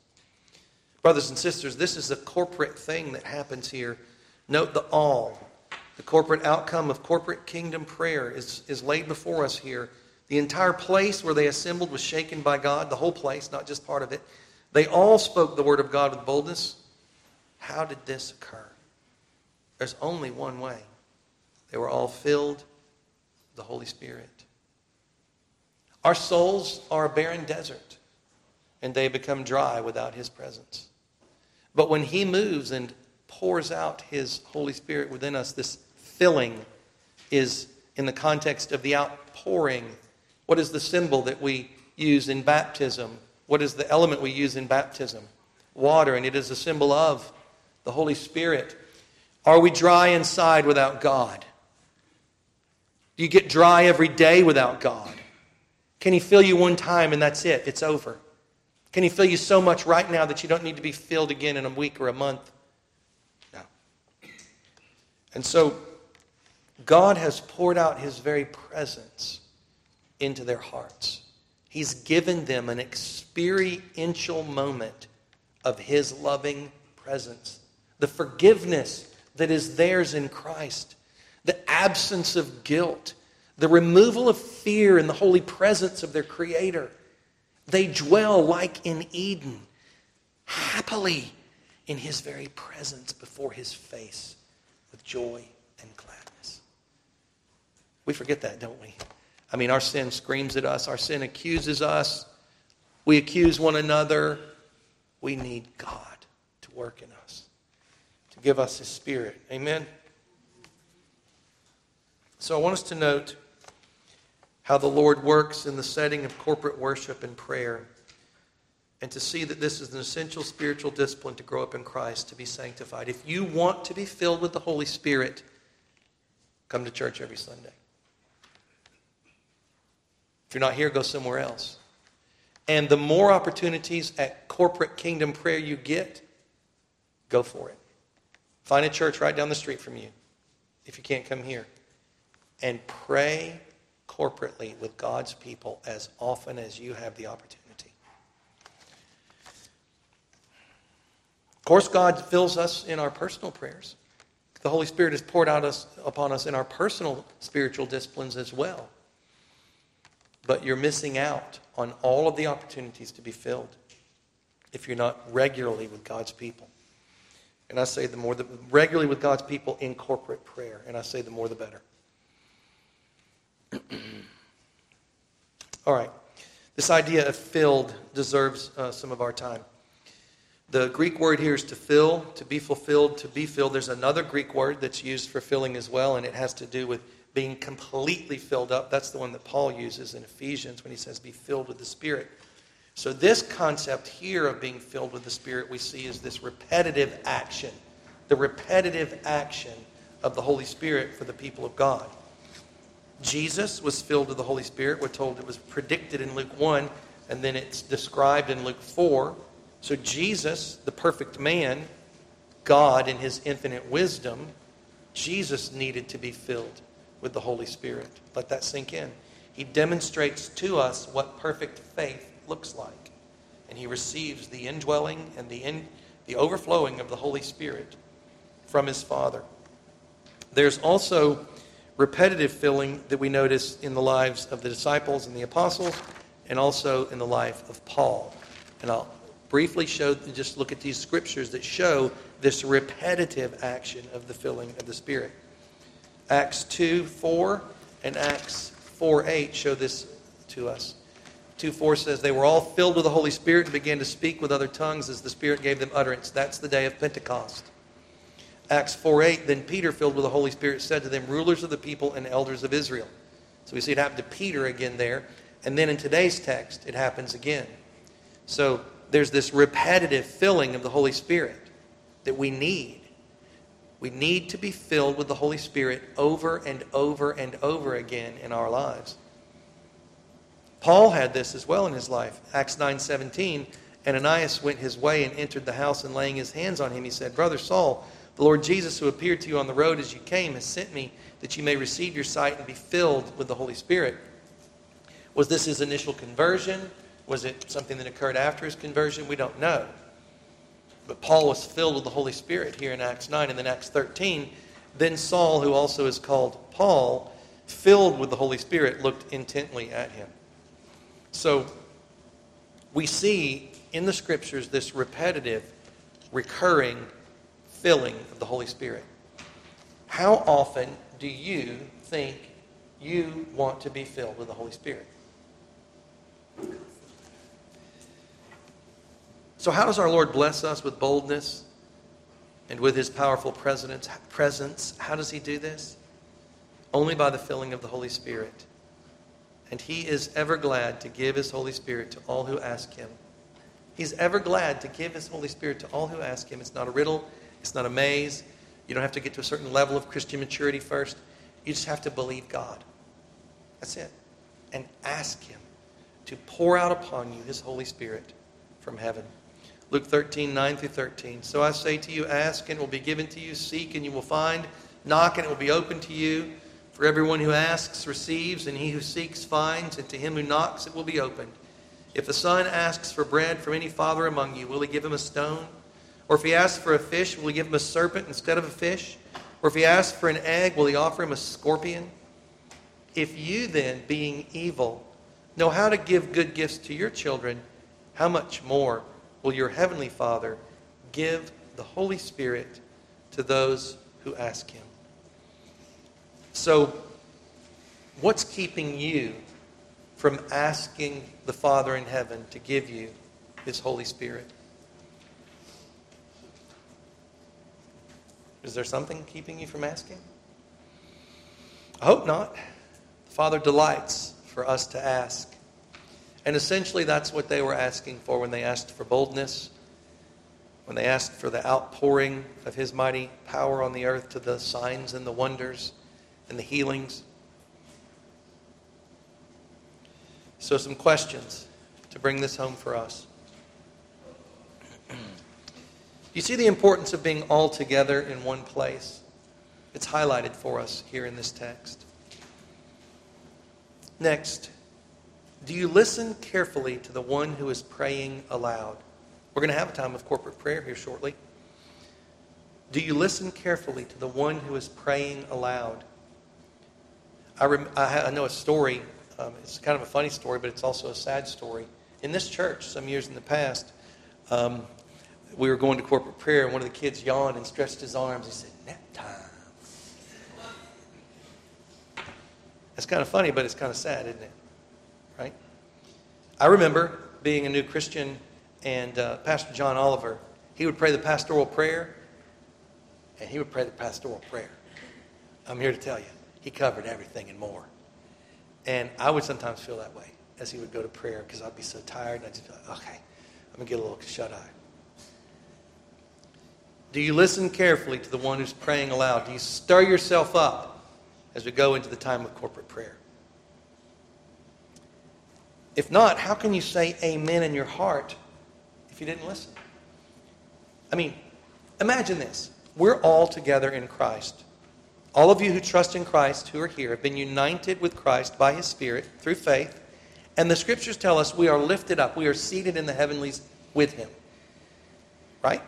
Brothers and sisters, this is a corporate thing that happens here. Note the all. The corporate outcome of corporate kingdom prayer is, is laid before us here. The entire place where they assembled was shaken by God, the whole place, not just part of it. They all spoke the word of God with boldness. How did this occur? There's only one way. They were all filled the Holy Spirit. Our souls are a barren desert, and they become dry without His presence. But when He moves and pours out His Holy Spirit within us, this filling is in the context of the outpouring. What is the symbol that we use in baptism? What is the element we use in baptism? Water, and it is a symbol of the Holy Spirit. Are we dry inside without God? Do you get dry every day without God? Can He fill you one time and that's it? It's over. Can He fill you so much right now that you don't need to be filled again in a week or a month? No. And so, God has poured out His very presence into their hearts. He's given them an experiential moment of His loving presence, the forgiveness that is theirs in Christ, the absence of guilt, the removal of fear in the holy presence of their Creator. They dwell like in Eden, happily in His very presence before His face with joy and gladness. We forget that, don't we? I mean, our sin screams at us, our sin accuses us. We accuse one another. We need God to work in us, to give us His Spirit. Amen? So I want us to note how the Lord works in the setting of corporate worship and prayer, and to see that this is an essential spiritual discipline to grow up in Christ, to be sanctified. If you want to be filled with the Holy Spirit, come to church every Sunday. If you're not here, go somewhere else. And the more opportunities at corporate kingdom prayer you get, go for it. Find a church right down the street from you if you can't come here. And pray corporately with God's people as often as you have the opportunity. Of course, God fills us in our personal prayers. The Holy Spirit is poured out us, upon us in our personal spiritual disciplines as well. But you're missing out on all of the opportunities to be filled if you're not regularly with God's people. And I say the more, the, regularly with God's people in corporate prayer. And I say the more the better. All right. This idea of filled deserves uh, some of our time. The Greek word here is to fill, to be fulfilled, to be filled. There's another Greek word that's used for filling as well, and it has to do with being completely filled up. That's the one that Paul uses in Ephesians when he says, be filled with the Spirit. So, this concept here of being filled with the Spirit we see is this repetitive action, the repetitive action of the Holy Spirit for the people of God. Jesus was filled with the Holy Spirit. We're told it was predicted in Luke 1, and then it's described in Luke 4. So, Jesus, the perfect man, God in his infinite wisdom, Jesus needed to be filled with the Holy Spirit. Let that sink in. He demonstrates to us what perfect faith looks like. And he receives the indwelling and the, in, the overflowing of the Holy Spirit from his Father. There's also repetitive filling that we notice in the lives of the disciples and the apostles, and also in the life of Paul. And I'll briefly show, just look at these scriptures that show this repetitive action of the filling of the Spirit. Acts 2 4 and Acts 4 8 show this to us. 2 4 says, They were all filled with the Holy Spirit and began to speak with other tongues as the Spirit gave them utterance. That's the day of Pentecost. Acts 4 8, then Peter, filled with the Holy Spirit, said to them, Rulers of the people and elders of Israel. So we see it happen to Peter again there. And then in today's text, it happens again. So there's this repetitive filling of the Holy Spirit that we need. We need to be filled with the Holy Spirit over and over and over again in our lives. Paul had this as well in his life. Acts 9:17, Ananias went his way and entered the house and laying his hands on him he said, "Brother Saul, the Lord Jesus, who appeared to you on the road as you came, has sent me that you may receive your sight and be filled with the Holy Spirit. Was this his initial conversion? Was it something that occurred after his conversion? We don't know. But Paul was filled with the Holy Spirit here in Acts 9 and then Acts 13. Then Saul, who also is called Paul, filled with the Holy Spirit, looked intently at him. So we see in the scriptures this repetitive, recurring filling of the Holy Spirit. How often do you think you want to be filled with the Holy Spirit? So, how does our Lord bless us with boldness and with his powerful presence? How does he do this? Only by the filling of the Holy Spirit. And he is ever glad to give his Holy Spirit to all who ask him. He's ever glad to give his Holy Spirit to all who ask him. It's not a riddle, it's not a maze. You don't have to get to a certain level of Christian maturity first. You just have to believe God. That's it. And ask Him to pour out upon you His Holy Spirit from heaven. Luke 13, 9 through 13. So I say to you, ask and it will be given to you, seek and you will find, knock and it will be open to you. For everyone who asks receives, and he who seeks finds, and to him who knocks it will be opened. If the son asks for bread from any father among you, will he give him a stone? Or if he asks for a fish, will he give him a serpent instead of a fish? Or if he asks for an egg, will he offer him a scorpion? If you then, being evil, know how to give good gifts to your children, how much more will your heavenly Father give the Holy Spirit to those who ask him? So, what's keeping you from asking the Father in heaven to give you his Holy Spirit? Is there something keeping you from asking? I hope not. The Father delights for us to ask. And essentially, that's what they were asking for when they asked for boldness, when they asked for the outpouring of His mighty power on the earth to the signs and the wonders and the healings. So, some questions to bring this home for us. you see the importance of being all together in one place? It's highlighted for us here in this text. Next, do you listen carefully to the one who is praying aloud? We're going to have a time of corporate prayer here shortly. Do you listen carefully to the one who is praying aloud? I, rem- I, know a story. Um, it's kind of a funny story, but it's also a sad story. In this church, some years in the past, um, we were going to corporate prayer, and one of the kids yawned and stretched his arms. He said, Nap time. That's kind of funny, but it's kind of sad, isn't it? Right? I remember being a new Christian, and uh, Pastor John Oliver, he would pray the pastoral prayer, and he would pray the pastoral prayer. I'm here to tell you, he covered everything and more. And I would sometimes feel that way as he would go to prayer because I'd be so tired, and I'd just be like, okay, I'm going to get a little shut eye. Do you listen carefully to the one who's praying aloud? Do you stir yourself up as we go into the time of corporate prayer? If not, how can you say amen in your heart if you didn't listen? I mean, imagine this. We're all together in Christ. All of you who trust in Christ, who are here, have been united with Christ by his Spirit through faith. And the scriptures tell us we are lifted up, we are seated in the heavenlies with him. Right?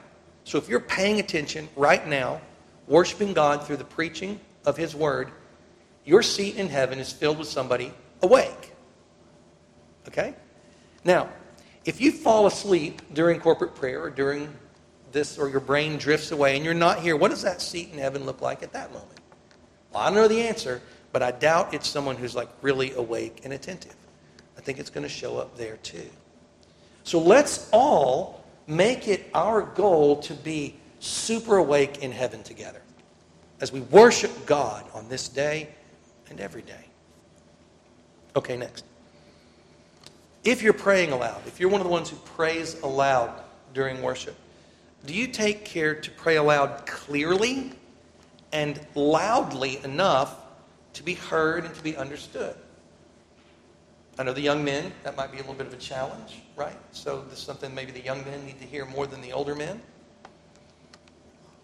So if you're paying attention right now, worshiping God through the preaching of his word, your seat in heaven is filled with somebody awake. Okay? Now, if you fall asleep during corporate prayer or during this, or your brain drifts away and you're not here, what does that seat in heaven look like at that moment? Well, I don't know the answer, but I doubt it's someone who's like really awake and attentive. I think it's going to show up there too. So let's all make it our goal to be super awake in heaven together as we worship God on this day and every day. Okay, next. If you're praying aloud, if you're one of the ones who prays aloud during worship, do you take care to pray aloud clearly and loudly enough to be heard and to be understood? I know the young men, that might be a little bit of a challenge, right? So this is something maybe the young men need to hear more than the older men.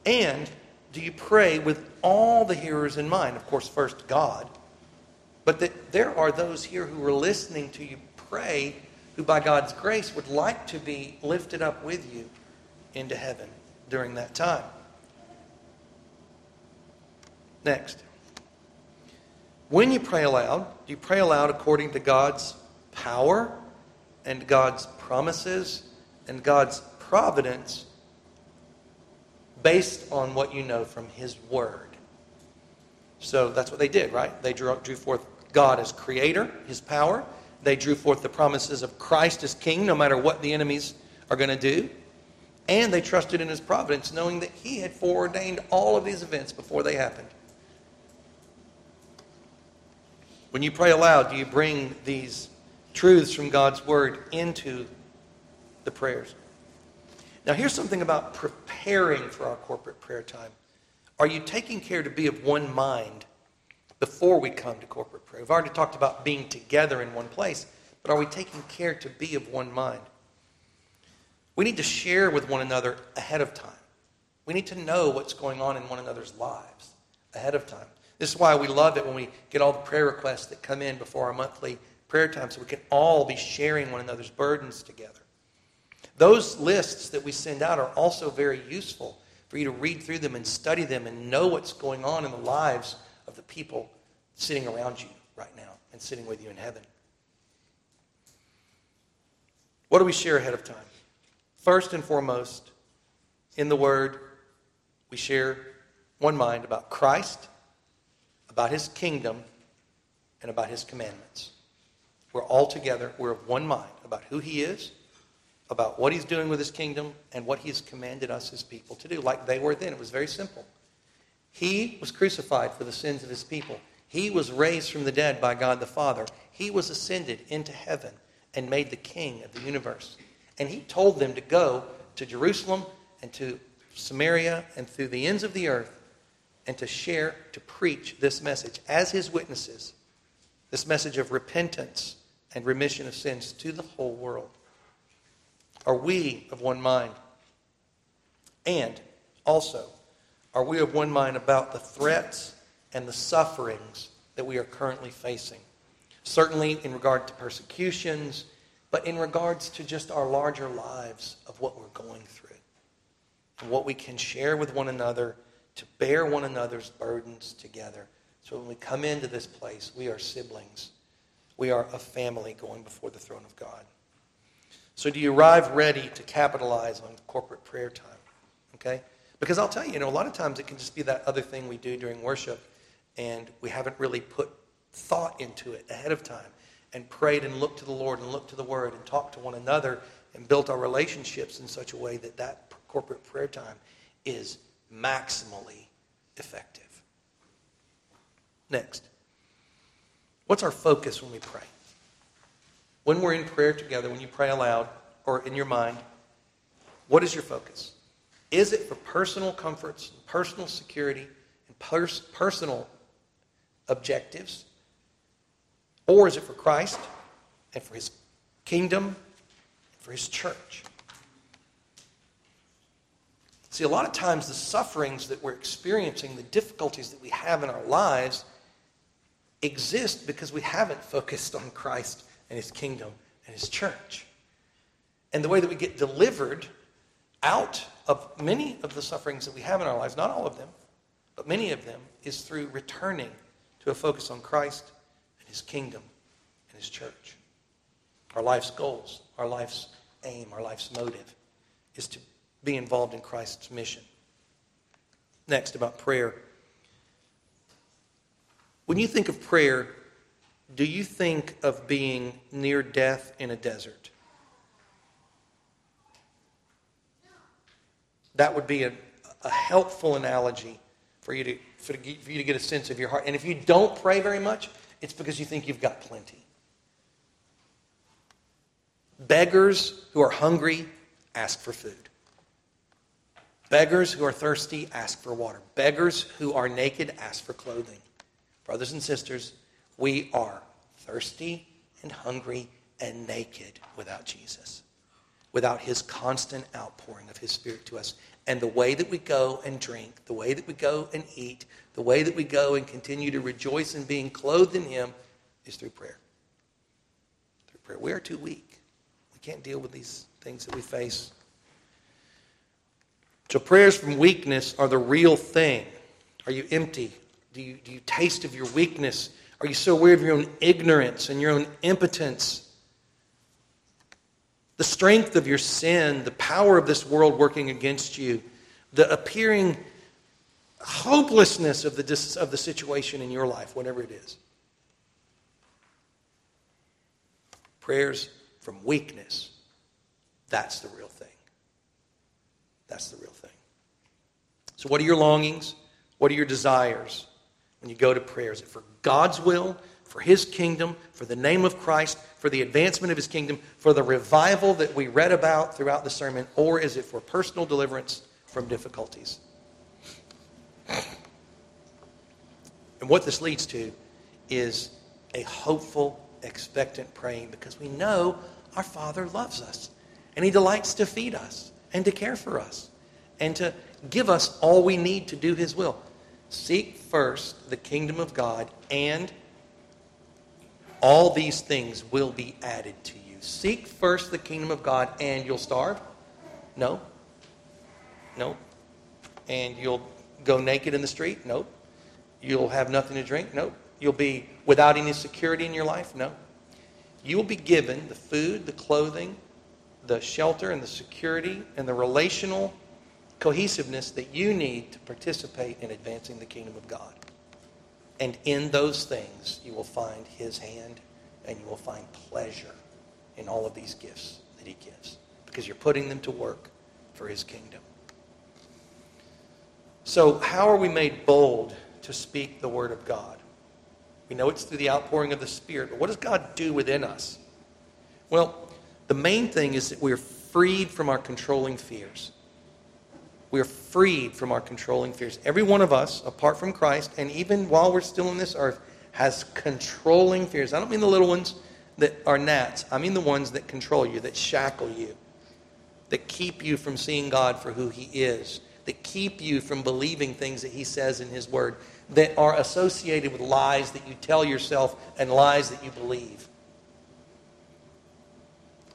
And do you pray with all the hearers in mind? Of course, first God. But that there are those here who are listening to you pray who, by God's grace, would like to be lifted up with you into heaven during that time. Next. When you pray aloud, do you pray aloud according to God's power and God's promises and God's providence based on what you know from His Word? So that's what they did, right? They drew, drew forth God as creator, His power, they drew forth the promises of Christ as king, no matter what the enemies are going to do. And they trusted in his providence, knowing that he had foreordained all of these events before they happened. When you pray aloud, do you bring these truths from God's word into the prayers? Now, here's something about preparing for our corporate prayer time. Are you taking care to be of one mind before we come to corporate prayer. We've already talked about being together in one place, but are we taking care to be of one mind? We need to share with one another ahead of time. We need to know what's going on in one another's lives ahead of time. This is why we love it when we get all the prayer requests that come in before our monthly prayer time so we can all be sharing one another's burdens together. Those lists that we send out are also very useful for you to read through them and study them and know what's going on in the lives of the people sitting around you right now and sitting with you in heaven. What do we share ahead of time? First and foremost, in the Word, we share one mind about Christ, about His kingdom, and about His commandments. We're all together, we're of one mind about who He is, about what He's doing with His kingdom, and what He's commanded us as people to do, like they were then. It was very simple. He was crucified for the sins of his people. He was raised from the dead by God the Father. He was ascended into heaven and made the king of the universe. And he told them to go to Jerusalem and to Samaria and through the ends of the earth and to share, to preach this message as his witnesses, this message of repentance and remission of sins to the whole world. Are we of one mind? And also, are we of one mind about the threats and the sufferings that we are currently facing? Certainly in regard to persecutions, but in regards to just our larger lives of what we're going through and what we can share with one another to bear one another's burdens together. So when we come into this place, we are siblings. We are a family going before the throne of God. So do you arrive ready to capitalize on corporate prayer time? Okay? Because I'll tell you, you know, a lot of times it can just be that other thing we do during worship, and we haven't really put thought into it ahead of time and prayed and looked to the Lord and looked to the Word and talked to one another and built our relationships in such a way that that corporate prayer time is maximally effective. Next, what's our focus when we pray? When we're in prayer together, when you pray aloud or in your mind, what is your focus? Is it for personal comforts, personal security, and pers- personal objectives? Or is it for Christ and for his kingdom, and for his church? See, a lot of times the sufferings that we're experiencing, the difficulties that we have in our lives, exist because we haven't focused on Christ and his kingdom and his church. And the way that we get delivered out of many of the sufferings that we have in our lives, not all of them, but many of them, is through returning to a focus on Christ and his kingdom and his church. Our life's goals, our life's aim, our life's motive is to be involved in Christ's mission. Next, about prayer. When you think of prayer, do you think of being near death in a desert? That would be a, a helpful analogy for you, to, for, for you to get a sense of your heart. And if you don't pray very much, it's because you think you've got plenty. Beggars who are hungry ask for food. Beggars who are thirsty ask for water. Beggars who are naked ask for clothing. Brothers and sisters, we are thirsty and hungry and naked without Jesus, without his constant outpouring of his Spirit to us. And the way that we go and drink, the way that we go and eat, the way that we go and continue to rejoice in being clothed in him is through prayer. Through prayer. We are too weak. We can't deal with these things that we face so prayers from weakness are the real thing. Are you empty? Do you, do you taste of your weakness? Are you so aware of your own ignorance and your own impotence? The strength of your sin, the power of this world working against you, the appearing hopelessness of the, of the situation in your life, whatever it is. Prayers from weakness, that's the real thing. That's the real thing. So, what are your longings? What are your desires when you go to prayer? Is it for God's will, for His kingdom, for the name of Christ, for the advancement of His kingdom, for the revival that we read about throughout the sermon, or is it for personal deliverance from difficulties? And what this leads to is a hopeful, expectant praying because we know our Father loves us and He delights to feed us and to care for us and to give us all we need to do His will. Seek first the kingdom of God, and all these things will be added to you. Seek first the kingdom of God, and you'll starve? No. No. And you'll go naked in the street? Nope. You'll have nothing to drink? Nope. You'll be without any security in your life? No. You will be given the food, the clothing, the shelter and the security and the relational cohesiveness that you need to participate in advancing the kingdom of God. And in those things, you will find His hand and you will find pleasure in all of these gifts that He gives because you're putting them to work for His kingdom. So, how are we made bold to speak the Word of God? We know it's through the outpouring of the Spirit. But what does God do within us? Well, the main thing is that we're freed from our controlling fears. We're freed from our controlling fears. Every one of us, apart from Christ, and even while we're still on this earth, has controlling fears. I don't mean the little ones that are gnats, I mean the ones that control you, that shackle you, that keep you from seeing God for who He is, that keep you from believing things that He says in His Word, that are associated with lies that you tell yourself and lies that you believe.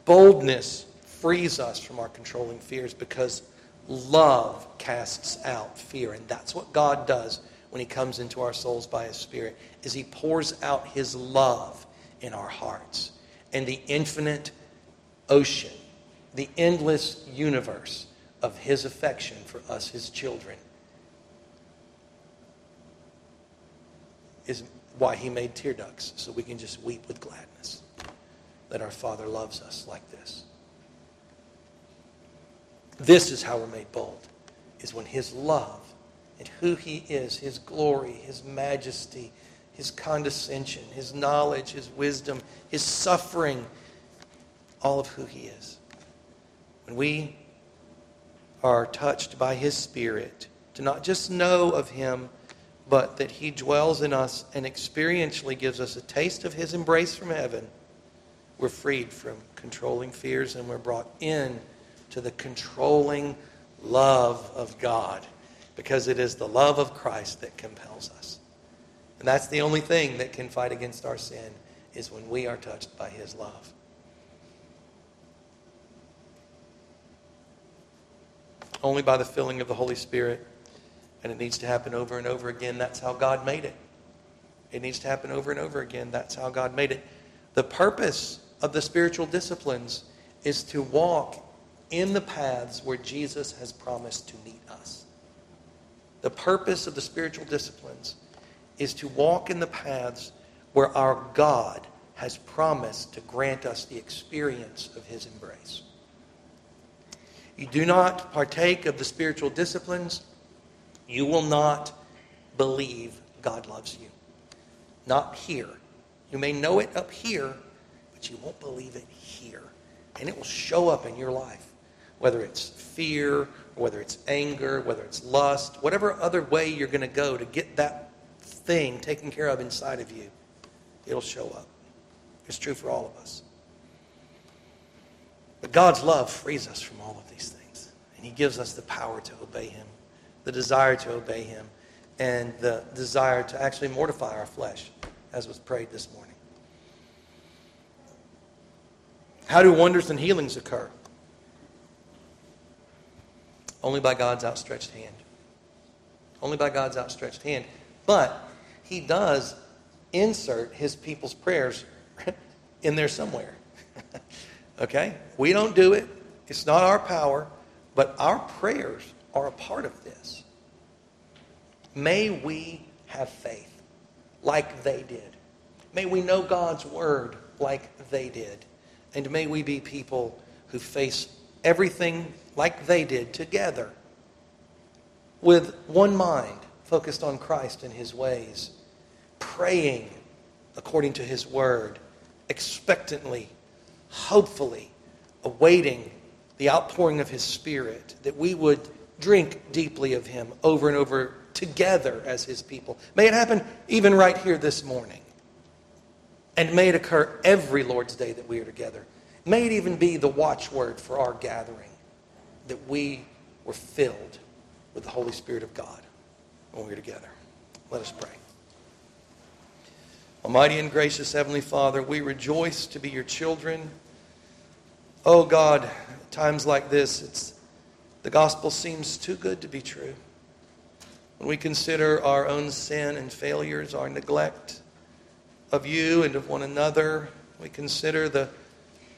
Boldness frees us from our controlling fears because love casts out fear. And that's what God does when he comes into our souls by his spirit is he pours out his love in our hearts. And the infinite ocean, the endless universe of his affection for us, his children, is why he made tear ducts, so we can just weep with gladness that our Father loves us like this. This is how we're made bold, is when his love and who he is, his glory, his majesty, his condescension, his knowledge, his wisdom, his suffering, all of who he is. When we are touched by his spirit to not just know of him, but that he dwells in us and experientially gives us a taste of his embrace from heaven, we're freed from controlling fears and we're brought in to the controlling love of God because it is the love of Christ that compels us. And that's the only thing that can fight against our sin is when we are touched by his love. Only by the filling of the Holy Spirit and it needs to happen over and over again. That's how God made it. It needs to happen over and over again. That's how God made it. The purpose of the spiritual disciplines is to walk in the paths where Jesus has promised to meet us. The purpose of the spiritual disciplines is to walk in the paths where our God has promised to grant us the experience of his embrace. You do not partake of the spiritual disciplines you will not believe God loves you. Not here. You may know it up here, but you won't believe it here. And it will show up in your life, whether it's fear, whether it's anger, whether it's lust, whatever other way you're going to go to get that thing taken care of inside of you, it'll show up. It's true for all of us. But God's love frees us from all of these things, and He gives us the power to obey Him the desire to obey Him, and the desire to actually mortify our flesh, as was prayed this morning. How do wonders and healings occur? Only by God's outstretched hand. Only by God's outstretched hand. But He does insert His people's prayers in there somewhere. okay? We don't do it, it's not our power, but our prayers are a part of this. May we have faith like they did. May we know God's word like they did. And may we be people who face everything like they did together with one mind focused on Christ and his ways, praying according to his word, expectantly, hopefully, awaiting the outpouring of his spirit, that we would drink deeply of Him over and over together as His people. May it happen even right here this morning. And may it occur every Lord's Day that we are together. May it even be the watchword for our gathering that we were filled with the Holy Spirit of God when we are together. Let us pray. Almighty and gracious Heavenly Father, we rejoice to be your children. Oh God, times like this, it's the gospel seems too good to be true. When we consider our own sin and failures, our neglect of you and of one another, we consider the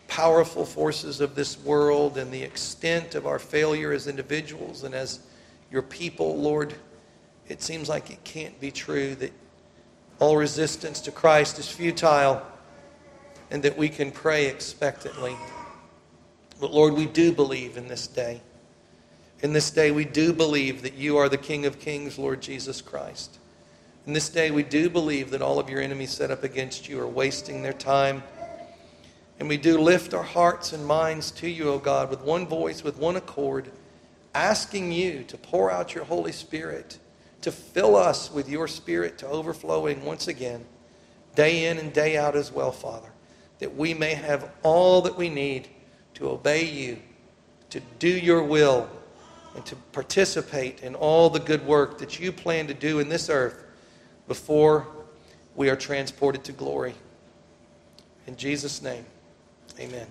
powerful forces of this world and the extent of our failure as individuals and as your people, Lord, it seems like it can't be true that all resistance to Christ is futile and that we can pray expectantly. But Lord, we do believe in this day. In this day, we do believe that you are the King of Kings, Lord Jesus Christ. In this day, we do believe that all of your enemies set up against you are wasting their time. And we do lift our hearts and minds to you, O God, with one voice, with one accord, asking you to pour out your Holy Spirit, to fill us with your Spirit to overflowing once again, day in and day out as well, Father, that we may have all that we need to obey you, to do your will, and to participate in all the good work that you plan to do in this earth before we are transported to glory. In Jesus' name, amen.